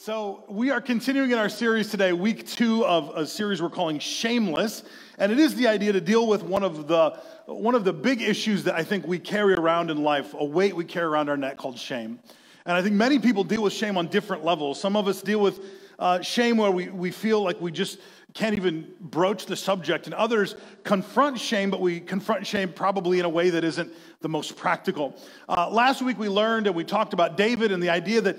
So, we are continuing in our series today, week two of a series we're calling Shameless. And it is the idea to deal with one of the, one of the big issues that I think we carry around in life, a weight we carry around our neck called shame. And I think many people deal with shame on different levels. Some of us deal with uh, shame where we, we feel like we just can't even broach the subject, and others confront shame, but we confront shame probably in a way that isn't the most practical. Uh, last week we learned and we talked about David and the idea that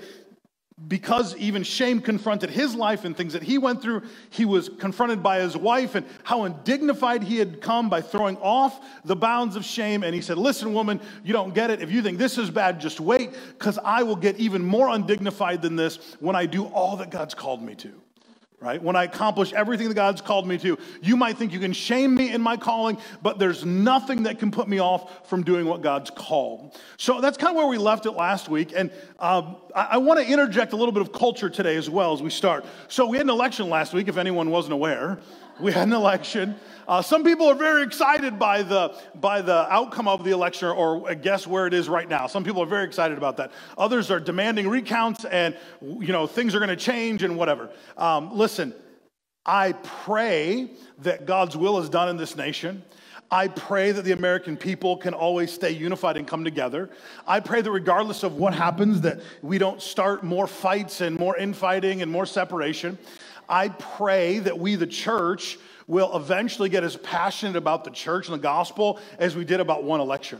because even shame confronted his life and things that he went through, he was confronted by his wife and how undignified he had come by throwing off the bounds of shame. And he said, Listen, woman, you don't get it. If you think this is bad, just wait, because I will get even more undignified than this when I do all that God's called me to right? When I accomplish everything that God's called me to, you might think you can shame me in my calling, but there's nothing that can put me off from doing what God's called. So that's kind of where we left it last week. And um, I, I want to interject a little bit of culture today as well as we start. So we had an election last week, if anyone wasn't aware. We had an election. Uh, some people are very excited by the, by the outcome of the election or guess where it is right now. Some people are very excited about that. Others are demanding recounts and, you know, things are going to change and whatever. Um, listen, I pray that God's will is done in this nation. I pray that the American people can always stay unified and come together. I pray that regardless of what happens, that we don't start more fights and more infighting and more separation. I pray that we, the church, will eventually get as passionate about the church and the gospel as we did about one election.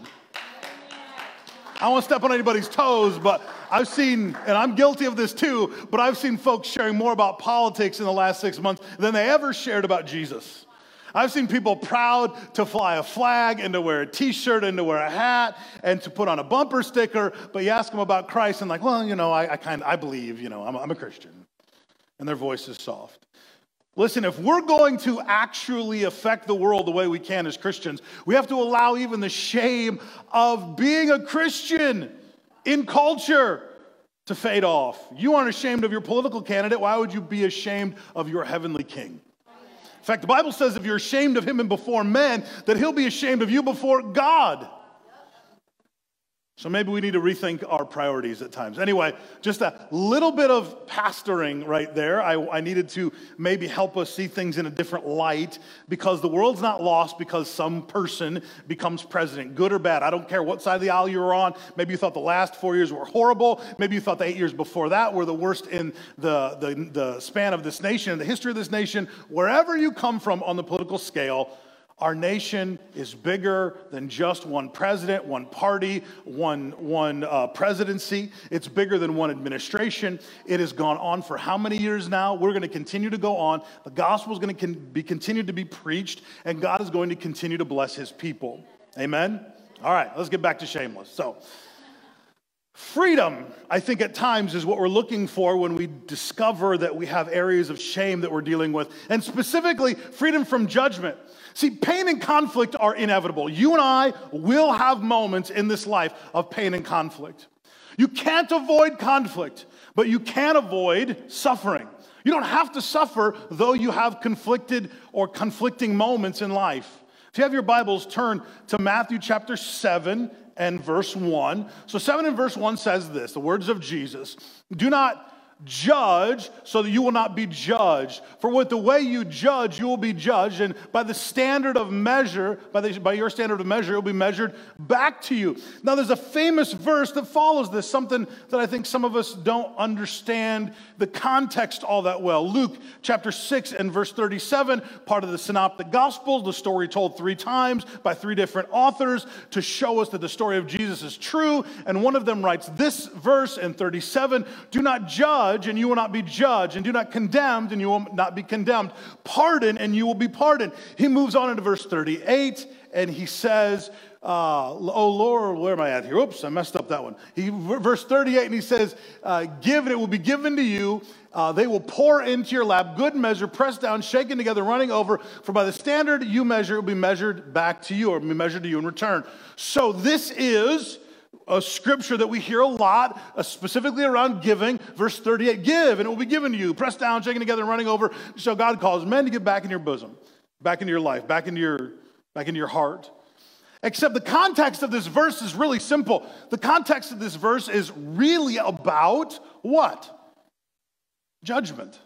I don't want to step on anybody's toes, but I've seen, and I'm guilty of this too, but I've seen folks sharing more about politics in the last six months than they ever shared about Jesus. I've seen people proud to fly a flag and to wear a t shirt and to wear a hat and to put on a bumper sticker, but you ask them about Christ and, like, well, you know, I, I kind of, I believe, you know, I'm, I'm a Christian. And their voice is soft. Listen, if we're going to actually affect the world the way we can as Christians, we have to allow even the shame of being a Christian in culture to fade off. You aren't ashamed of your political candidate. Why would you be ashamed of your heavenly king? In fact, the Bible says if you're ashamed of him and before men, that he'll be ashamed of you before God. So maybe we need to rethink our priorities at times. Anyway, just a little bit of pastoring right there. I, I, needed to maybe help us see things in a different light because the world's not lost because some person becomes president, good or bad. I don't care what side of the aisle you're on. Maybe you thought the last four years were horrible. Maybe you thought the eight years before that were the worst in the, the, the span of this nation, the history of this nation. Wherever you come from on the political scale, our nation is bigger than just one president, one party, one, one uh, presidency. It's bigger than one administration. It has gone on for how many years now? We're going to continue to go on. The gospel is going to be continued to be preached, and God is going to continue to bless his people. Amen? All right, let's get back to shameless. So, Freedom, I think, at times is what we're looking for when we discover that we have areas of shame that we're dealing with, and specifically, freedom from judgment. See, pain and conflict are inevitable. You and I will have moments in this life of pain and conflict. You can't avoid conflict, but you can avoid suffering. You don't have to suffer, though you have conflicted or conflicting moments in life. If you have your Bibles, turn to Matthew chapter 7 and verse 1. So, 7 and verse 1 says this the words of Jesus Do not judge so that you will not be judged. For with the way you judge, you will be judged. And by the standard of measure, by, the, by your standard of measure, it will be measured back to you. Now, there's a famous verse that follows this, something that I think some of us don't understand the context all that well. Luke chapter 6 and verse 37, part of the Synoptic Gospels, the story told three times by three different authors to show us that the story of Jesus is true. And one of them writes this verse in 37 Do not judge judge, and you will not be judged, and do not condemn, and you will not be condemned. Pardon, and you will be pardoned. He moves on into verse 38, and he says, uh, oh Lord, where am I at here? Oops, I messed up that one. He, verse 38, and he says, uh, Give, it will be given to you. Uh, they will pour into your lap good measure, pressed down, shaken together, running over. For by the standard you measure, it will be measured back to you, or be measured to you in return. So this is a scripture that we hear a lot, uh, specifically around giving. Verse 38 Give, and it will be given to you, pressed down, shaken together, and running over. So God calls men to get back in your bosom, back into your life, back into your, back into your heart. Except the context of this verse is really simple. The context of this verse is really about what? judgment.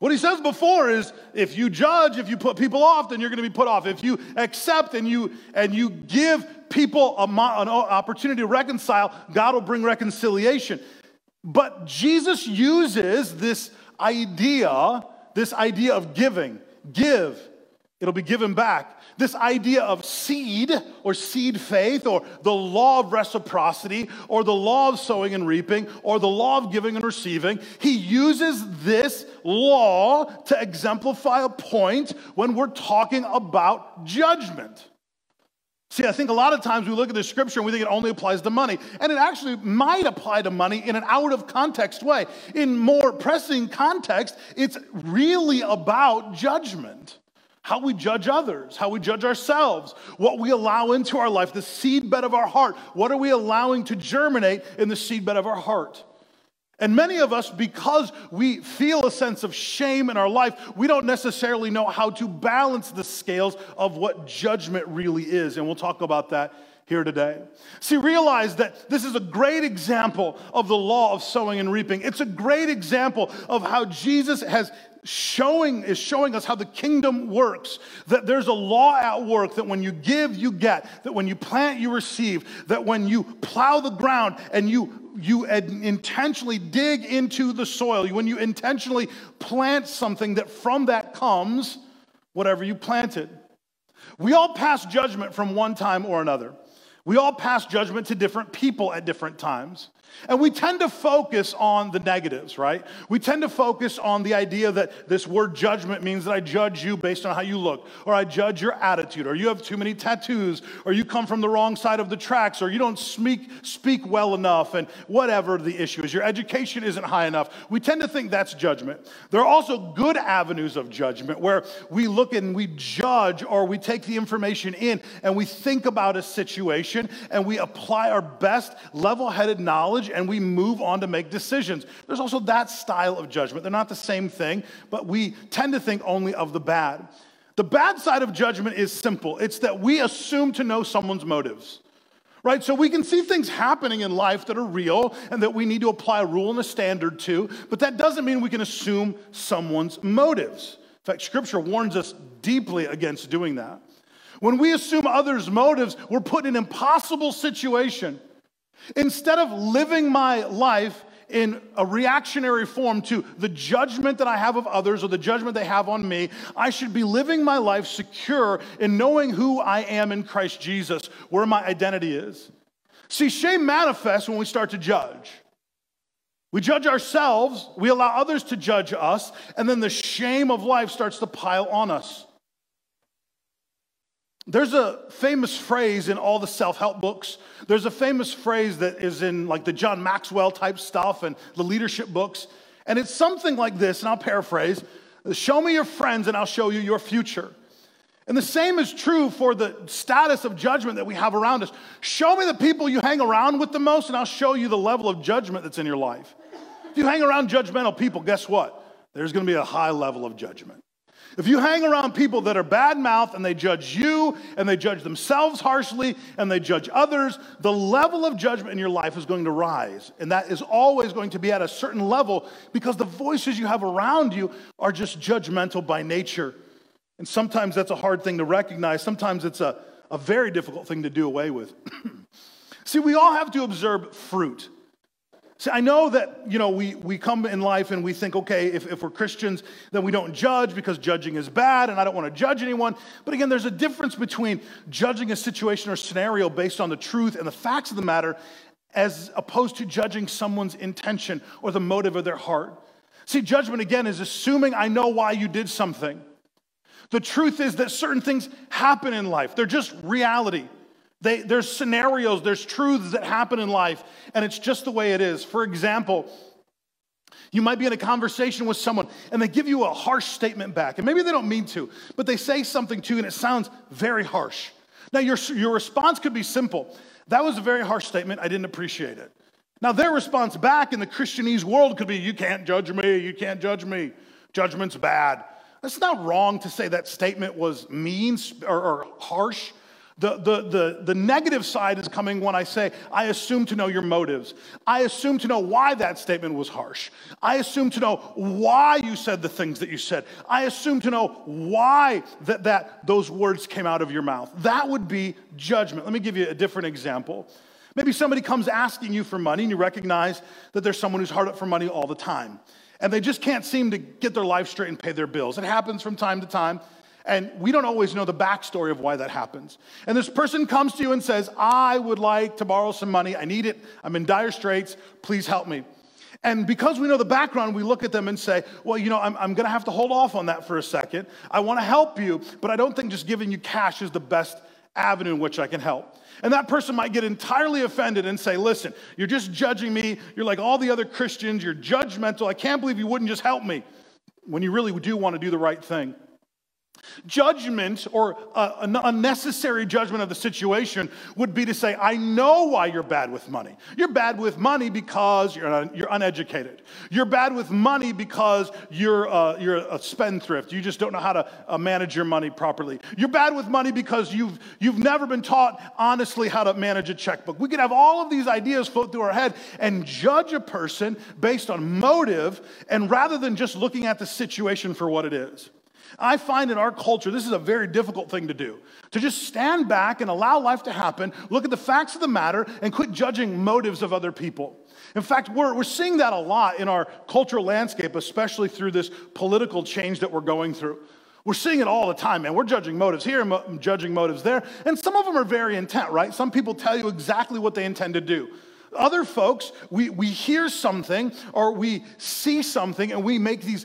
What he says before is if you judge, if you put people off, then you're going to be put off. If you accept and you and you give people a, an opportunity to reconcile, God will bring reconciliation. But Jesus uses this idea, this idea of giving. Give, it'll be given back. This idea of seed or seed faith or the law of reciprocity or the law of sowing and reaping or the law of giving and receiving, he uses this law to exemplify a point when we're talking about judgment. See, I think a lot of times we look at the scripture and we think it only applies to money. And it actually might apply to money in an out of context way. In more pressing context, it's really about judgment how we judge others, how we judge ourselves, what we allow into our life, the seedbed of our heart. What are we allowing to germinate in the seedbed of our heart? And many of us, because we feel a sense of shame in our life, we don't necessarily know how to balance the scales of what judgment really is. And we'll talk about that here today. See, realize that this is a great example of the law of sowing and reaping. It's a great example of how Jesus has showing is showing us how the kingdom works that there's a law at work that when you give you get that when you plant you receive that when you plow the ground and you you intentionally dig into the soil when you intentionally plant something that from that comes whatever you planted. We all pass judgment from one time or another. We all pass judgment to different people at different times and we tend to focus on the negatives, right? We tend to focus on the idea that this word judgment means that I judge you based on how you look, or I judge your attitude, or you have too many tattoos, or you come from the wrong side of the tracks, or you don't speak, speak well enough, and whatever the issue is. Your education isn't high enough. We tend to think that's judgment. There are also good avenues of judgment where we look and we judge, or we take the information in and we think about a situation and we apply our best level headed knowledge and we move on to make decisions. There's also that style of judgment. They're not the same thing, but we tend to think only of the bad. The bad side of judgment is simple it's that we assume to know someone's motives. Right? So we can see things happening in life that are real and that we need to apply a rule and a standard to, but that doesn't mean we can assume someone's motives. In fact, scripture warns us deeply against doing that. When we assume others' motives, we're put in an impossible situation Instead of living my life in a reactionary form to the judgment that I have of others or the judgment they have on me, I should be living my life secure in knowing who I am in Christ Jesus, where my identity is. See, shame manifests when we start to judge. We judge ourselves, we allow others to judge us, and then the shame of life starts to pile on us. There's a famous phrase in all the self help books. There's a famous phrase that is in like the John Maxwell type stuff and the leadership books. And it's something like this, and I'll paraphrase Show me your friends, and I'll show you your future. And the same is true for the status of judgment that we have around us. Show me the people you hang around with the most, and I'll show you the level of judgment that's in your life. If you hang around judgmental people, guess what? There's to be a high level of judgment. If you hang around people that are bad mouthed and they judge you and they judge themselves harshly and they judge others, the level of judgment in your life is going to rise. And that is always going to be at a certain level because the voices you have around you are just judgmental by nature. And sometimes that's a hard thing to recognize, sometimes it's a, a very difficult thing to do away with. See, we all have to observe fruit. See, I know that, you know, we, we come in life and we think, okay, if, if we're Christians, then we don't judge because judging is bad and I don't want to judge anyone. But again, there's a difference between judging a situation or scenario based on the truth and the facts of the matter as opposed to judging someone's intention or the motive of their heart. See, judgment again is assuming I know why you did something. The truth is that certain things happen in life, they're just reality. They, there's scenarios, there's truths that happen in life, and it's just the way it is. For example, you might be in a conversation with someone and they give you a harsh statement back, and maybe they don't mean to, but they say something to you and it sounds very harsh. Now, your, your response could be simple That was a very harsh statement, I didn't appreciate it. Now, their response back in the Christianese world could be, You can't judge me, you can't judge me, judgment's bad. That's not wrong to say that statement was mean or, or harsh. The, the, the, the negative side is coming when I say, I assume to know your motives. I assume to know why that statement was harsh. I assume to know why you said the things that you said. I assume to know why that, that those words came out of your mouth. That would be judgment. Let me give you a different example. Maybe somebody comes asking you for money and you recognize that there's someone who's hard up for money all the time. And they just can't seem to get their life straight and pay their bills. It happens from time to time. And we don't always know the backstory of why that happens. And this person comes to you and says, I would like to borrow some money. I need it. I'm in dire straits. Please help me. And because we know the background, we look at them and say, Well, you know, I'm, I'm going to have to hold off on that for a second. I want to help you, but I don't think just giving you cash is the best avenue in which I can help. And that person might get entirely offended and say, Listen, you're just judging me. You're like all the other Christians. You're judgmental. I can't believe you wouldn't just help me when you really do want to do the right thing. Judgment or an unnecessary judgment of the situation would be to say, I know why you're bad with money. You're bad with money because you're, un- you're uneducated. You're bad with money because you're, uh, you're a spendthrift. You just don't know how to uh, manage your money properly. You're bad with money because you've, you've never been taught honestly how to manage a checkbook. We could have all of these ideas float through our head and judge a person based on motive and rather than just looking at the situation for what it is. I find in our culture, this is a very difficult thing to do. To just stand back and allow life to happen, look at the facts of the matter, and quit judging motives of other people. In fact, we're, we're seeing that a lot in our cultural landscape, especially through this political change that we're going through. We're seeing it all the time, man. We're judging motives here and judging motives there. And some of them are very intent, right? Some people tell you exactly what they intend to do. Other folks, we, we hear something or we see something and we make these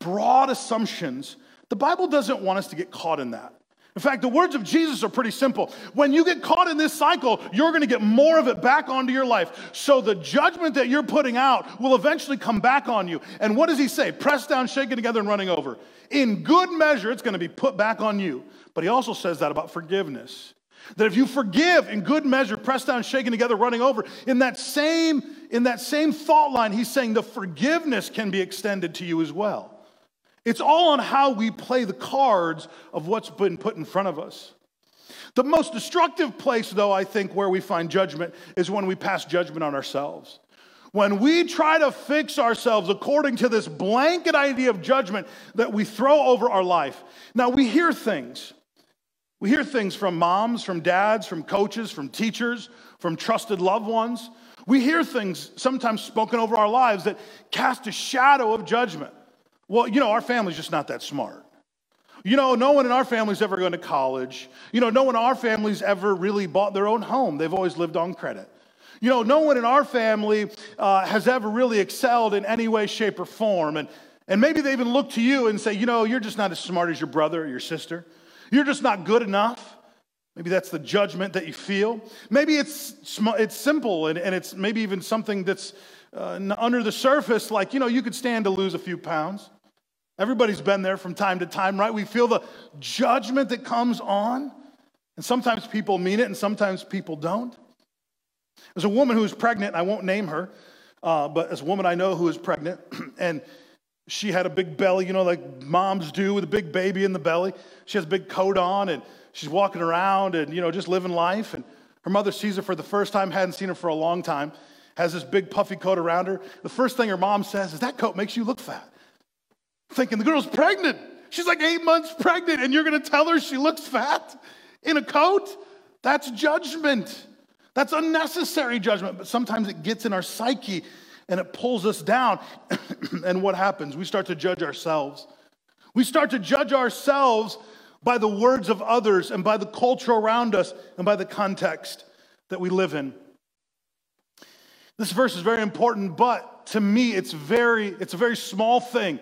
broad assumptions the Bible doesn't want us to get caught in that. In fact, the words of Jesus are pretty simple. When you get caught in this cycle, you're going to get more of it back onto your life. So the judgment that you're putting out will eventually come back on you. And what does he say? Pressed down, shaken together, and running over. In good measure, it's going to be put back on you. But he also says that about forgiveness. That if you forgive in good measure, pressed down, shaken together, running over, in that same, in that same thought line, he's saying the forgiveness can be extended to you as well. It's all on how we play the cards of what's been put in front of us. The most destructive place, though, I think, where we find judgment is when we pass judgment on ourselves. When we try to fix ourselves according to this blanket idea of judgment that we throw over our life. Now, we hear things. We hear things from moms, from dads, from coaches, from teachers, from trusted loved ones. We hear things sometimes spoken over our lives that cast a shadow of judgment. Well, you know, our family's just not that smart. You know, no one in our family's ever gone to college. You know, no one in our family's ever really bought their own home. They've always lived on credit. You know, no one in our family uh, has ever really excelled in any way, shape, or form. And, and maybe they even look to you and say, you know, you're just not as smart as your brother or your sister. You're just not good enough. Maybe that's the judgment that you feel. Maybe it's, it's simple and, and it's maybe even something that's uh, under the surface, like, you know, you could stand to lose a few pounds. Everybody's been there from time to time, right? We feel the judgment that comes on. And sometimes people mean it and sometimes people don't. There's a woman who is pregnant, I won't name her, uh, but as a woman I know who is pregnant, and she had a big belly, you know, like moms do with a big baby in the belly. She has a big coat on and she's walking around and, you know, just living life. And her mother sees her for the first time, hadn't seen her for a long time, has this big puffy coat around her. The first thing her mom says is, That coat makes you look fat thinking the girl's pregnant. She's like eight months pregnant, and you're going to tell her she looks fat in a coat? That's judgment. That's unnecessary judgment, but sometimes it gets in our psyche and it pulls us down. and what happens? We start to judge ourselves. We start to judge ourselves by the words of others and by the culture around us and by the context that we live in. This verse is very important, but to me it's very it's a very small thing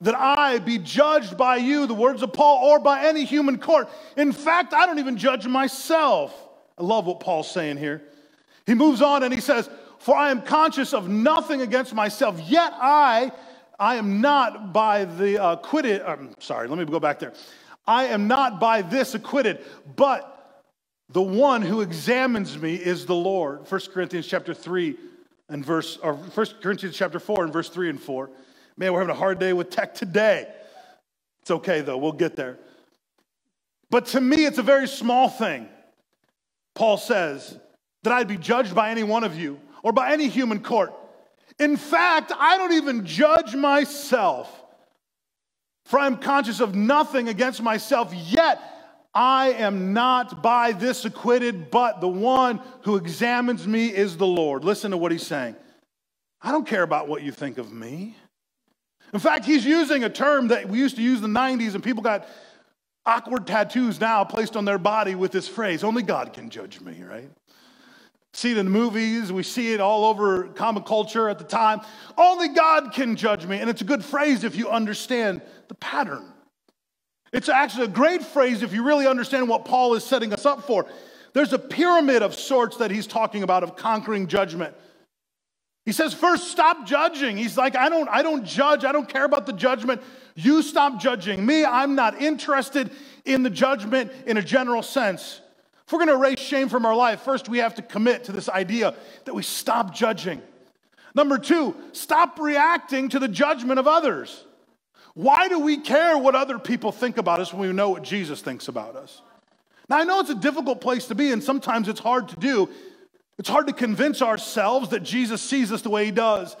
that I be judged by you, the words of Paul, or by any human court. In fact, I don't even judge myself. I love what Paul's saying here. He moves on and he says, For I am conscious of nothing against myself, yet I, I am not by the acquitted. I'm sorry, let me go back there. I am not by this acquitted, but the one who examines me is the Lord. 1 Corinthians chapter 3 and verse, or 1 Corinthians chapter 4 and verse 3 and 4. Man, we're having a hard day with tech today. It's okay though, we'll get there. But to me, it's a very small thing, Paul says, that I'd be judged by any one of you or by any human court. In fact, I don't even judge myself, for I'm conscious of nothing against myself, yet I am not by this acquitted, but the one who examines me is the Lord. Listen to what he's saying. I don't care about what you think of me. In fact, he's using a term that we used to use in the 90s, and people got awkward tattoos now placed on their body with this phrase only God can judge me, right? See it in the movies, we see it all over common culture at the time. Only God can judge me. And it's a good phrase if you understand the pattern. It's actually a great phrase if you really understand what Paul is setting us up for. There's a pyramid of sorts that he's talking about of conquering judgment. He says, first, stop judging. He's like, I don't, I don't judge. I don't care about the judgment. You stop judging me. I'm not interested in the judgment in a general sense. If we're going to erase shame from our life, first we have to commit to this idea that we stop judging. Number two, stop reacting to the judgment of others. Why do we care what other people think about us when we know what Jesus thinks about us? Now, I know it's a difficult place to be, and sometimes it's hard to do. It's hard to convince ourselves that Jesus sees us the way he does,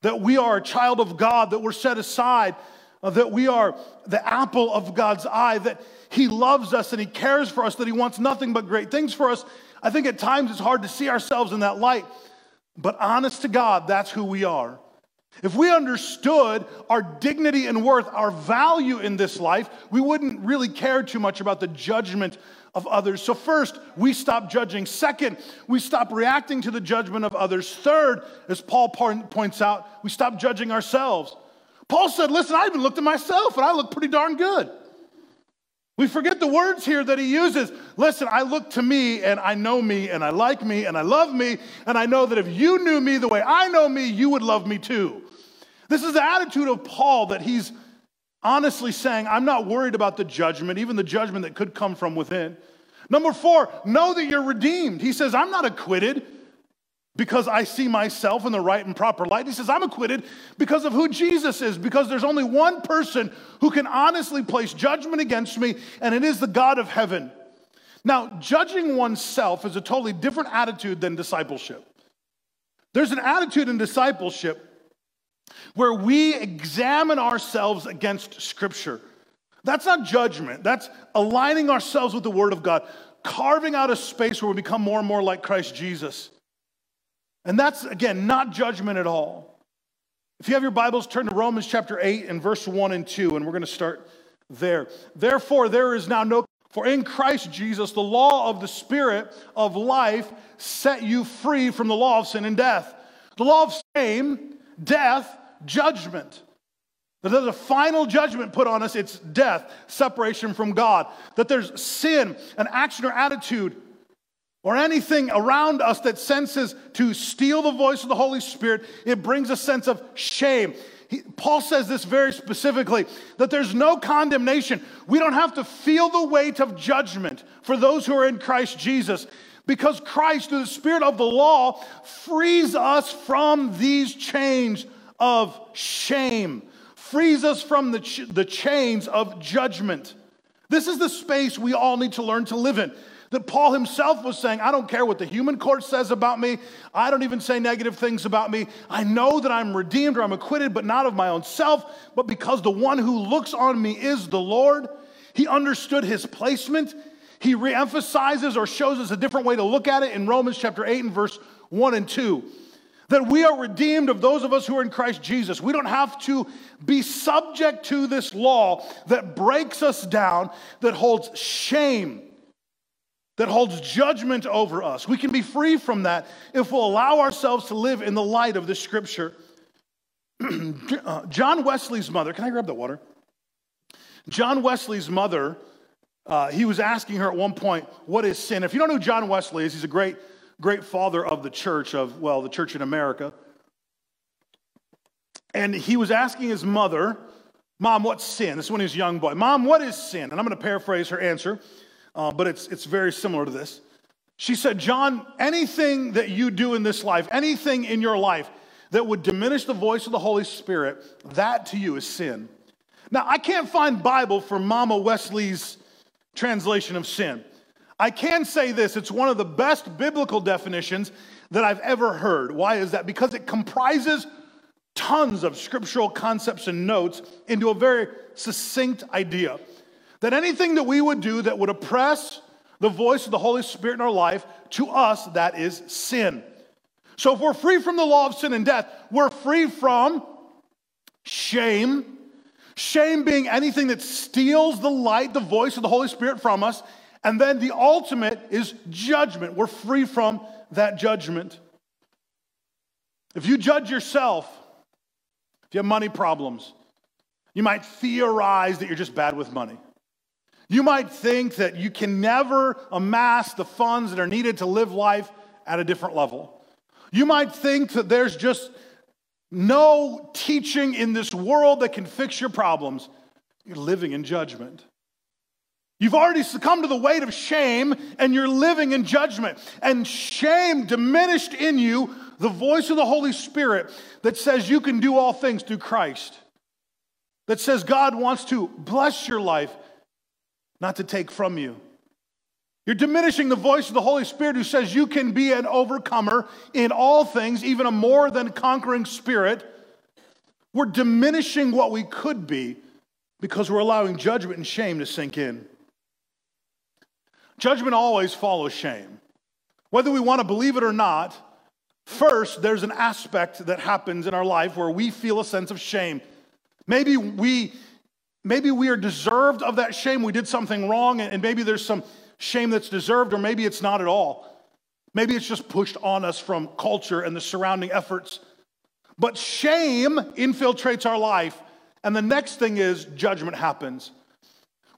that we are a child of God, that we're set aside, uh, that we are the apple of God's eye, that he loves us and he cares for us, that he wants nothing but great things for us. I think at times it's hard to see ourselves in that light, but honest to God, that's who we are. If we understood our dignity and worth, our value in this life, we wouldn't really care too much about the judgment of others. So, first, we stop judging. Second, we stop reacting to the judgment of others. Third, as Paul points out, we stop judging ourselves. Paul said, Listen, I even looked at myself and I look pretty darn good. We forget the words here that he uses. Listen, I look to me and I know me and I like me and I love me, and I know that if you knew me the way I know me, you would love me too. This is the attitude of Paul that he's honestly saying, I'm not worried about the judgment, even the judgment that could come from within. Number four, know that you're redeemed. He says, I'm not acquitted because I see myself in the right and proper light. He says, I'm acquitted because of who Jesus is, because there's only one person who can honestly place judgment against me, and it is the God of heaven. Now, judging oneself is a totally different attitude than discipleship. There's an attitude in discipleship where we examine ourselves against Scripture. That's not judgment, that's aligning ourselves with the Word of God, carving out a space where we become more and more like Christ Jesus. And that's, again, not judgment at all. If you have your Bibles, turn to Romans chapter 8 and verse 1 and 2, and we're going to start there. Therefore, there is now no, for in Christ Jesus, the law of the Spirit of life set you free from the law of sin and death. The law of shame, death, judgment. That there's a final judgment put on us, it's death, separation from God. That there's sin, an action or attitude, or anything around us that senses to steal the voice of the Holy Spirit, it brings a sense of shame. He, Paul says this very specifically that there's no condemnation. We don't have to feel the weight of judgment for those who are in Christ Jesus because Christ, through the Spirit of the law, frees us from these chains of shame, frees us from the, ch- the chains of judgment. This is the space we all need to learn to live in. That Paul himself was saying, I don't care what the human court says about me. I don't even say negative things about me. I know that I'm redeemed or I'm acquitted, but not of my own self, but because the one who looks on me is the Lord. He understood his placement. He reemphasizes or shows us a different way to look at it in Romans chapter 8 and verse 1 and 2 that we are redeemed of those of us who are in Christ Jesus. We don't have to be subject to this law that breaks us down, that holds shame, that holds judgment over us. We can be free from that if we'll allow ourselves to live in the light of the scripture. John Wesley's mother, can I grab the water? John Wesley's mother, uh, he was asking her at one point, What is sin? If you don't know who John Wesley is, he's a great great father of the church, of, well, the church in America. And he was asking his mother, Mom, what's sin? This is when he was a young boy. Mom, what is sin? And I'm going to paraphrase her answer, uh, but it's, it's very similar to this. She said, John, anything that you do in this life, anything in your life that would diminish the voice of the Holy Spirit, that to you is sin. Now, I can't find Bible for Mama Wesley's translation of sin. I can say this it's one of the best biblical definitions that I've ever heard. Why is that? Because it comprises tons of scriptural concepts and notes into a very succinct idea. That anything that we would do that would oppress the voice of the Holy Spirit in our life, to us, that is sin. So if we're free from the law of sin and death, we're free from shame. Shame being anything that steals the light, the voice of the Holy Spirit from us. And then the ultimate is judgment. We're free from that judgment. If you judge yourself, if you have money problems, you might theorize that you're just bad with money. You might think that you can never amass the funds that are needed to live life at a different level. You might think that there's just no teaching in this world that can fix your problems. You're living in judgment. You've already succumbed to the weight of shame and you're living in judgment. And shame diminished in you the voice of the Holy Spirit that says you can do all things through Christ, that says God wants to bless your life, not to take from you. You're diminishing the voice of the Holy Spirit who says you can be an overcomer in all things, even a more than conquering spirit. We're diminishing what we could be because we're allowing judgment and shame to sink in. Judgment always follows shame. Whether we want to believe it or not, first, there's an aspect that happens in our life where we feel a sense of shame. Maybe we, maybe we are deserved of that shame. We did something wrong, and maybe there's some shame that's deserved, or maybe it's not at all. Maybe it's just pushed on us from culture and the surrounding efforts. But shame infiltrates our life, and the next thing is judgment happens.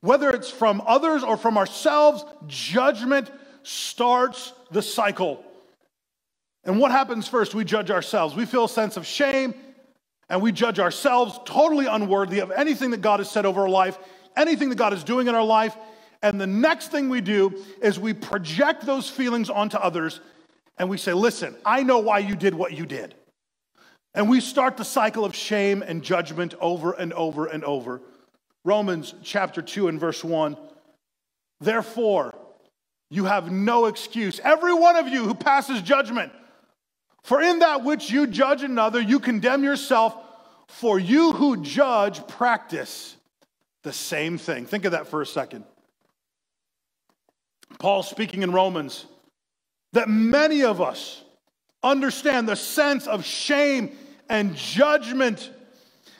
Whether it's from others or from ourselves, judgment starts the cycle. And what happens first? We judge ourselves. We feel a sense of shame and we judge ourselves totally unworthy of anything that God has said over our life, anything that God is doing in our life. And the next thing we do is we project those feelings onto others and we say, Listen, I know why you did what you did. And we start the cycle of shame and judgment over and over and over. Romans chapter 2 and verse 1. Therefore, you have no excuse. Every one of you who passes judgment, for in that which you judge another, you condemn yourself, for you who judge practice the same thing. Think of that for a second. Paul speaking in Romans that many of us understand the sense of shame and judgment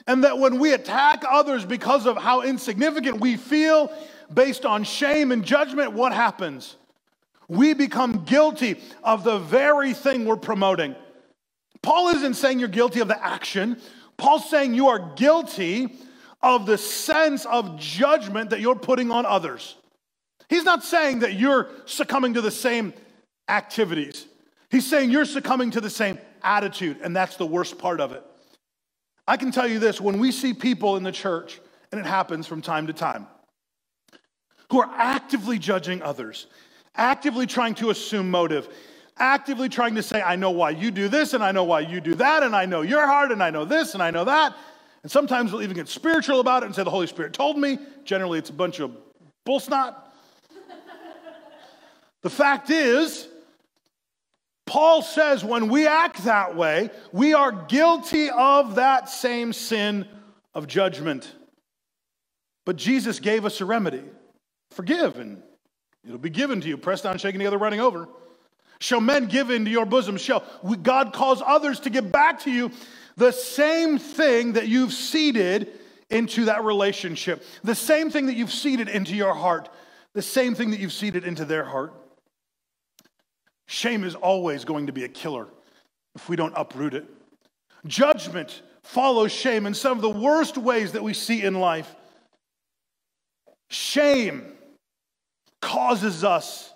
and that when we attack others because of how insignificant we feel, based on shame and judgment, what happens? We become guilty of the very thing we're promoting. Paul isn't saying you're guilty of the action, Paul's saying you are guilty of the sense of judgment that you're putting on others. He's not saying that you're succumbing to the same activities. He's saying you're succumbing to the same attitude, and that's the worst part of it. I can tell you this when we see people in the church, and it happens from time to time, who are actively judging others, actively trying to assume motive, actively trying to say, I know why you do this, and I know why you do that, and I know your heart, and I know this, and I know that. And sometimes we'll even get spiritual about it and say, The Holy Spirit told me. Generally, it's a bunch of bull snot. the fact is, Paul says when we act that way, we are guilty of that same sin of judgment. But Jesus gave us a remedy forgive, and it'll be given to you. Pressed down, shaking together, running over. Shall men give into your bosom? Shall God cause others to give back to you the same thing that you've seeded into that relationship, the same thing that you've seeded into your heart, the same thing that you've seeded into their heart? Shame is always going to be a killer if we don't uproot it. Judgment follows shame in some of the worst ways that we see in life. Shame causes us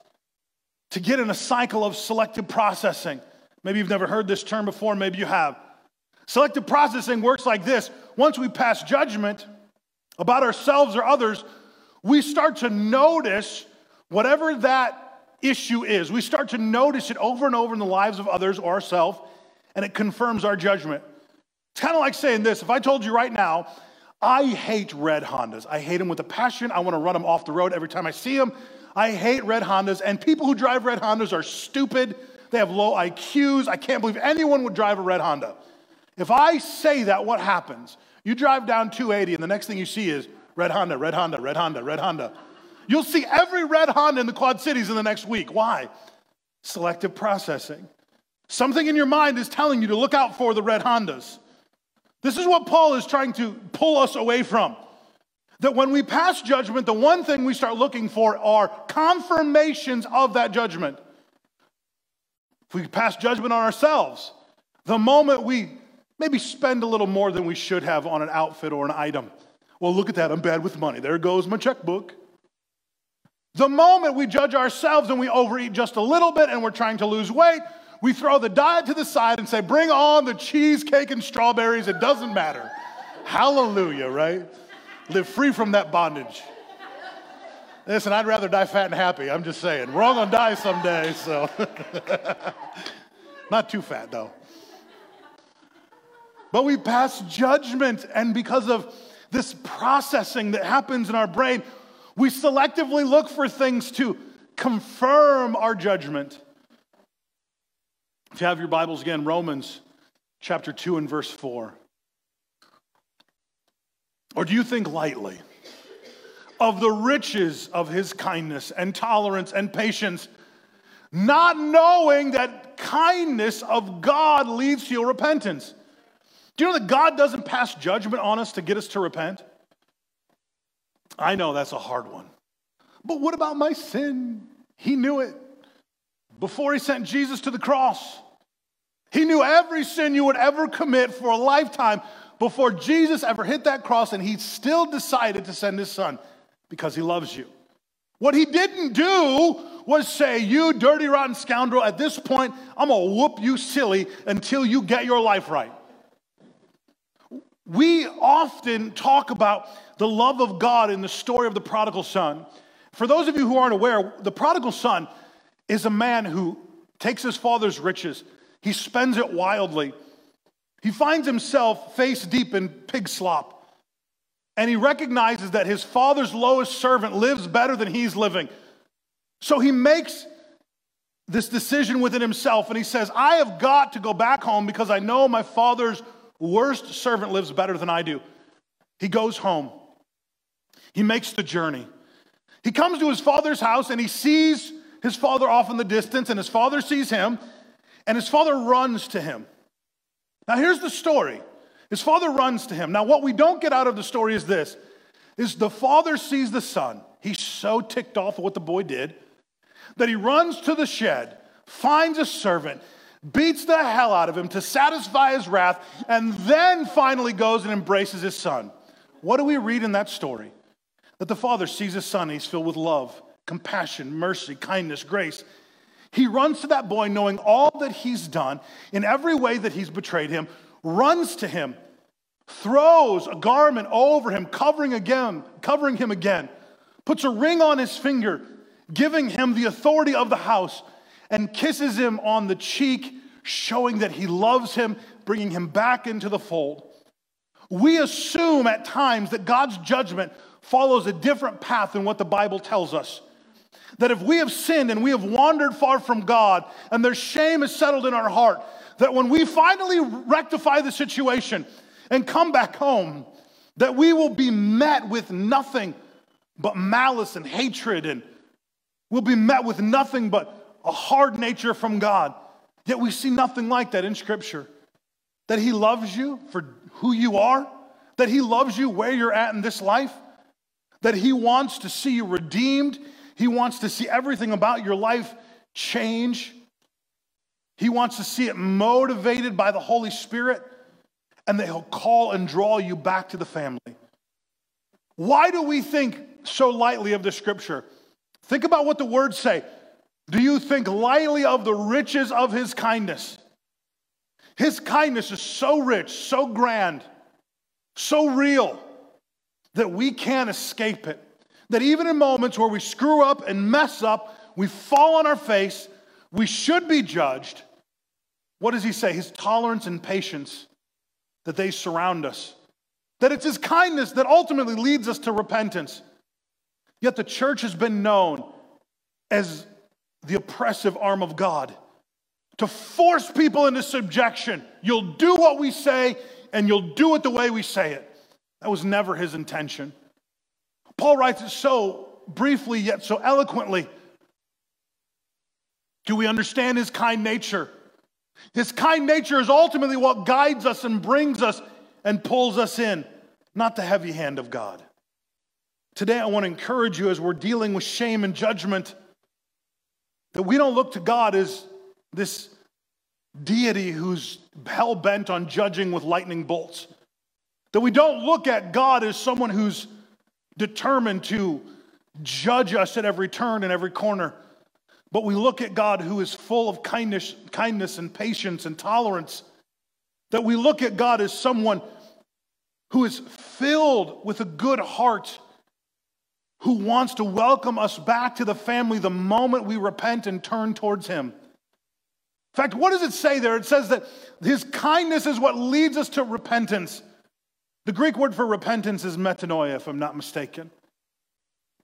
to get in a cycle of selective processing. Maybe you've never heard this term before, maybe you have. Selective processing works like this once we pass judgment about ourselves or others, we start to notice whatever that issue is. We start to notice it over and over in the lives of others or ourselves, and it confirms our judgment. It's kind of like saying this if I told you right now, I hate red Hondas. I hate them with a passion. I want to run them off the road every time I see them. I hate red Hondas, and people who drive red Hondas are stupid. They have low IQs. I can't believe anyone would drive a red Honda. If I say that, what happens? You drive down 280, and the next thing you see is red Honda, red Honda, red Honda, red Honda. You'll see every red Honda in the Quad Cities in the next week. Why? Selective processing. Something in your mind is telling you to look out for the red Hondas. This is what Paul is trying to pull us away from. That when we pass judgment, the one thing we start looking for are confirmations of that judgment. If we pass judgment on ourselves, the moment we maybe spend a little more than we should have on an outfit or an item, well, look at that, I'm bad with money. There goes my checkbook. The moment we judge ourselves and we overeat just a little bit and we're trying to lose weight, we throw the diet to the side and say, Bring on the cheesecake and strawberries. It doesn't matter. Hallelujah, right? Live free from that bondage. Listen, I'd rather die fat and happy. I'm just saying. We're all going to die someday, so. Not too fat, though. But we pass judgment, and because of this processing that happens in our brain, we selectively look for things to confirm our judgment. If you have your Bibles again, Romans chapter 2 and verse 4. Or do you think lightly of the riches of his kindness and tolerance and patience, not knowing that kindness of God leads to your repentance? Do you know that God doesn't pass judgment on us to get us to repent? I know that's a hard one. But what about my sin? He knew it before he sent Jesus to the cross. He knew every sin you would ever commit for a lifetime before Jesus ever hit that cross, and he still decided to send his son because he loves you. What he didn't do was say, You dirty, rotten scoundrel, at this point, I'm gonna whoop you silly until you get your life right. We often talk about the love of God in the story of the prodigal son. For those of you who aren't aware, the prodigal son is a man who takes his father's riches, he spends it wildly. He finds himself face deep in pig slop. And he recognizes that his father's lowest servant lives better than he's living. So he makes this decision within himself and he says, I have got to go back home because I know my father's worst servant lives better than I do. He goes home. He makes the journey. He comes to his father's house and he sees his father off in the distance, and his father sees him, and his father runs to him. Now, here's the story his father runs to him. Now, what we don't get out of the story is this is the father sees the son. He's so ticked off at what the boy did that he runs to the shed, finds a servant, beats the hell out of him to satisfy his wrath, and then finally goes and embraces his son. What do we read in that story? That the father sees his son, he's filled with love, compassion, mercy, kindness, grace. He runs to that boy knowing all that he's done in every way that he's betrayed him, runs to him, throws a garment over him, covering again, covering him again, puts a ring on his finger, giving him the authority of the house, and kisses him on the cheek, showing that he loves him, bringing him back into the fold. We assume at times that God's judgment follows a different path than what the Bible tells us. That if we have sinned and we have wandered far from God and their shame is settled in our heart, that when we finally rectify the situation and come back home, that we will be met with nothing but malice and hatred and we'll be met with nothing but a hard nature from God. Yet we see nothing like that in Scripture. That He loves you for who you are, that He loves you where you're at in this life, that He wants to see you redeemed, He wants to see everything about your life change. He wants to see it motivated by the Holy Spirit, and that He'll call and draw you back to the family. Why do we think so lightly of the scripture? Think about what the words say. Do you think lightly of the riches of his kindness? His kindness is so rich, so grand, so real that we can't escape it. That even in moments where we screw up and mess up, we fall on our face, we should be judged. What does he say? His tolerance and patience that they surround us. That it's his kindness that ultimately leads us to repentance. Yet the church has been known as the oppressive arm of God to force people into subjection. You'll do what we say, and you'll do it the way we say it. That was never his intention. Paul writes it so briefly, yet so eloquently. Do we understand his kind nature? His kind nature is ultimately what guides us and brings us and pulls us in, not the heavy hand of God. Today, I want to encourage you as we're dealing with shame and judgment that we don't look to God as this deity who's hell bent on judging with lightning bolts. That we don't look at God as someone who's determined to judge us at every turn and every corner. But we look at God who is full of kindness, kindness and patience and tolerance. That we look at God as someone who is filled with a good heart, who wants to welcome us back to the family the moment we repent and turn towards Him. In fact, what does it say there? It says that His kindness is what leads us to repentance. The Greek word for repentance is metanoia, if I'm not mistaken.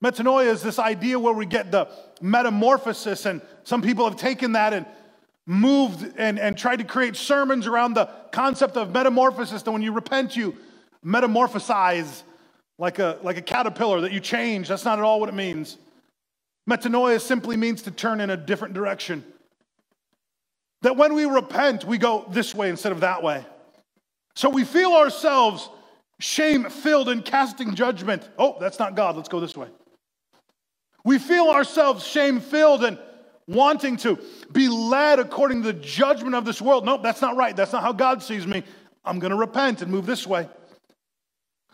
Metanoia is this idea where we get the metamorphosis, and some people have taken that and moved and, and tried to create sermons around the concept of metamorphosis. That when you repent, you metamorphosize like a, like a caterpillar, that you change. That's not at all what it means. Metanoia simply means to turn in a different direction. That when we repent, we go this way instead of that way. So we feel ourselves shame filled and casting judgment. Oh, that's not God. Let's go this way. We feel ourselves shame filled and wanting to be led according to the judgment of this world. Nope, that's not right. That's not how God sees me. I'm going to repent and move this way.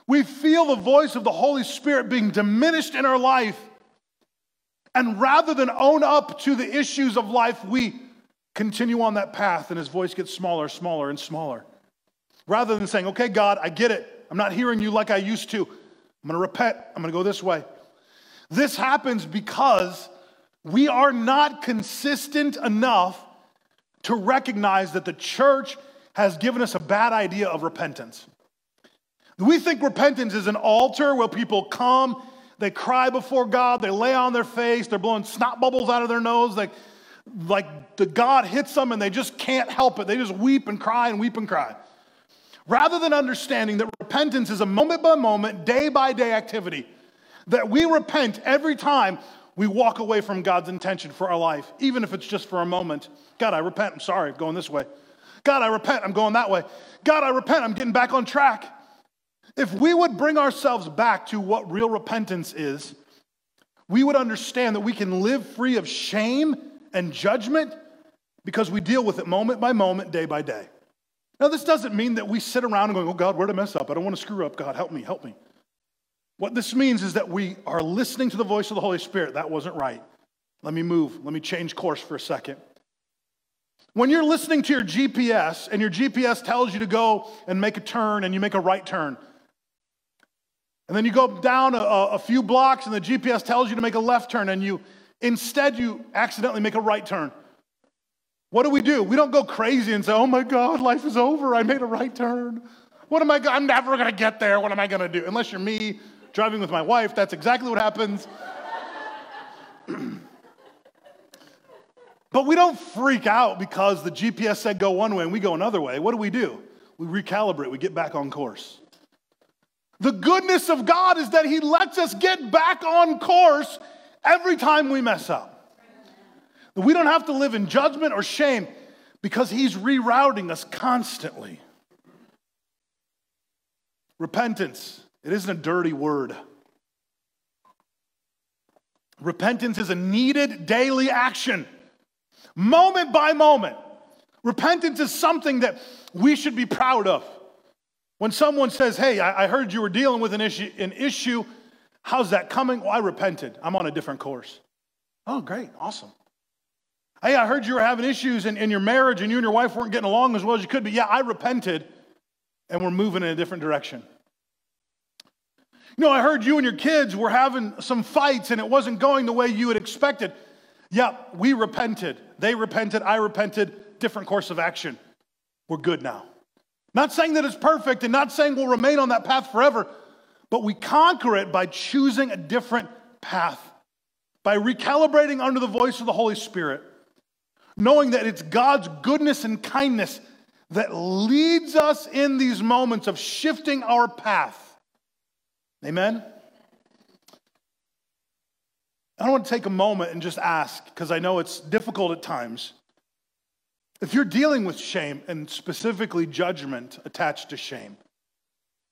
We feel the voice of the Holy Spirit being diminished in our life. And rather than own up to the issues of life, we continue on that path and his voice gets smaller, smaller, and smaller. Rather than saying, okay, God, I get it. I'm not hearing you like I used to. I'm going to repent. I'm going to go this way. This happens because we are not consistent enough to recognize that the church has given us a bad idea of repentance. We think repentance is an altar where people come, they cry before God, they lay on their face, they're blowing snot bubbles out of their nose, like, like the God hits them and they just can't help it. They just weep and cry and weep and cry. Rather than understanding that repentance is a moment by moment, day by day activity that we repent every time we walk away from God's intention for our life, even if it's just for a moment. God, I repent. I'm sorry, I'm going this way. God, I repent. I'm going that way. God, I repent. I'm getting back on track. If we would bring ourselves back to what real repentance is, we would understand that we can live free of shame and judgment because we deal with it moment by moment, day by day. Now, this doesn't mean that we sit around and go, Oh, God, where'd I mess up? I don't want to screw up. God, help me, help me. What this means is that we are listening to the voice of the Holy Spirit. That wasn't right. Let me move. Let me change course for a second. When you're listening to your GPS and your GPS tells you to go and make a turn and you make a right turn, and then you go down a, a, few blocks and the GPS tells you to make a left turn and you instead you accidentally make a right turn. What do we do? We don't go crazy and say, "Oh my God, life is over. I made a right turn. What am I? I'm never going to get there. What am I going to do?" Unless you're me driving with my wife, that's exactly what happens. but we don't freak out because the GPS said go one way and we go another way. What do we do? We recalibrate, we get back on course. The goodness of God is that He lets us get back on course every time we mess up. We don't have to live in judgment or shame because He's rerouting us constantly. Repentance it isn't a dirty word. Repentance is a needed daily action, moment by moment. Repentance is something that we should be proud of. When someone says, Hey, I heard you were dealing with an issue, an issue. how's that coming? Well, I repented. I'm on a different course. Oh, great, awesome. Hey, I heard you were having issues in, in your marriage and you and your wife weren't getting along as well as you could, but yeah, I repented and we're moving in a different direction. You know, I heard you and your kids were having some fights and it wasn't going the way you had expected. Yeah, we repented. They repented. I repented. Different course of action. We're good now. Not saying that it's perfect and not saying we'll remain on that path forever, but we conquer it by choosing a different path, by recalibrating under the voice of the Holy Spirit, knowing that it's God's goodness and kindness that leads us in these moments of shifting our path. Amen? I want to take a moment and just ask, because I know it's difficult at times. If you're dealing with shame and specifically judgment attached to shame,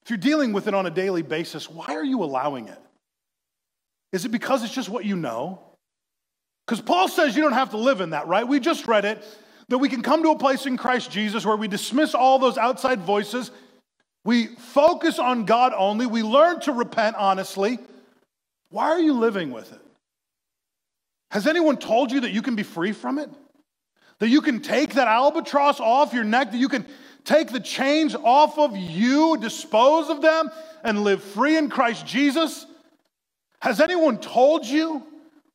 if you're dealing with it on a daily basis, why are you allowing it? Is it because it's just what you know? Because Paul says you don't have to live in that, right? We just read it that we can come to a place in Christ Jesus where we dismiss all those outside voices. We focus on God only. We learn to repent honestly. Why are you living with it? Has anyone told you that you can be free from it? That you can take that albatross off your neck, that you can take the chains off of you, dispose of them, and live free in Christ Jesus? Has anyone told you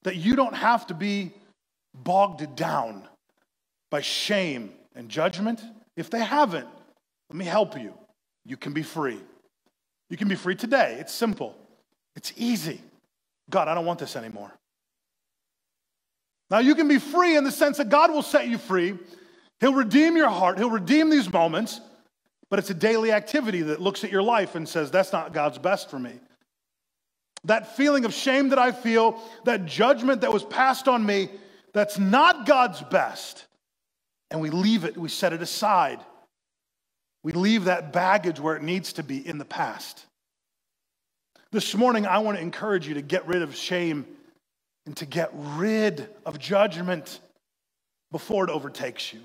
that you don't have to be bogged down by shame and judgment? If they haven't, let me help you. You can be free. You can be free today. It's simple, it's easy. God, I don't want this anymore. Now, you can be free in the sense that God will set you free. He'll redeem your heart, He'll redeem these moments, but it's a daily activity that looks at your life and says, That's not God's best for me. That feeling of shame that I feel, that judgment that was passed on me, that's not God's best and we leave it, we set it aside. We leave that baggage where it needs to be in the past. This morning, I want to encourage you to get rid of shame and to get rid of judgment before it overtakes you.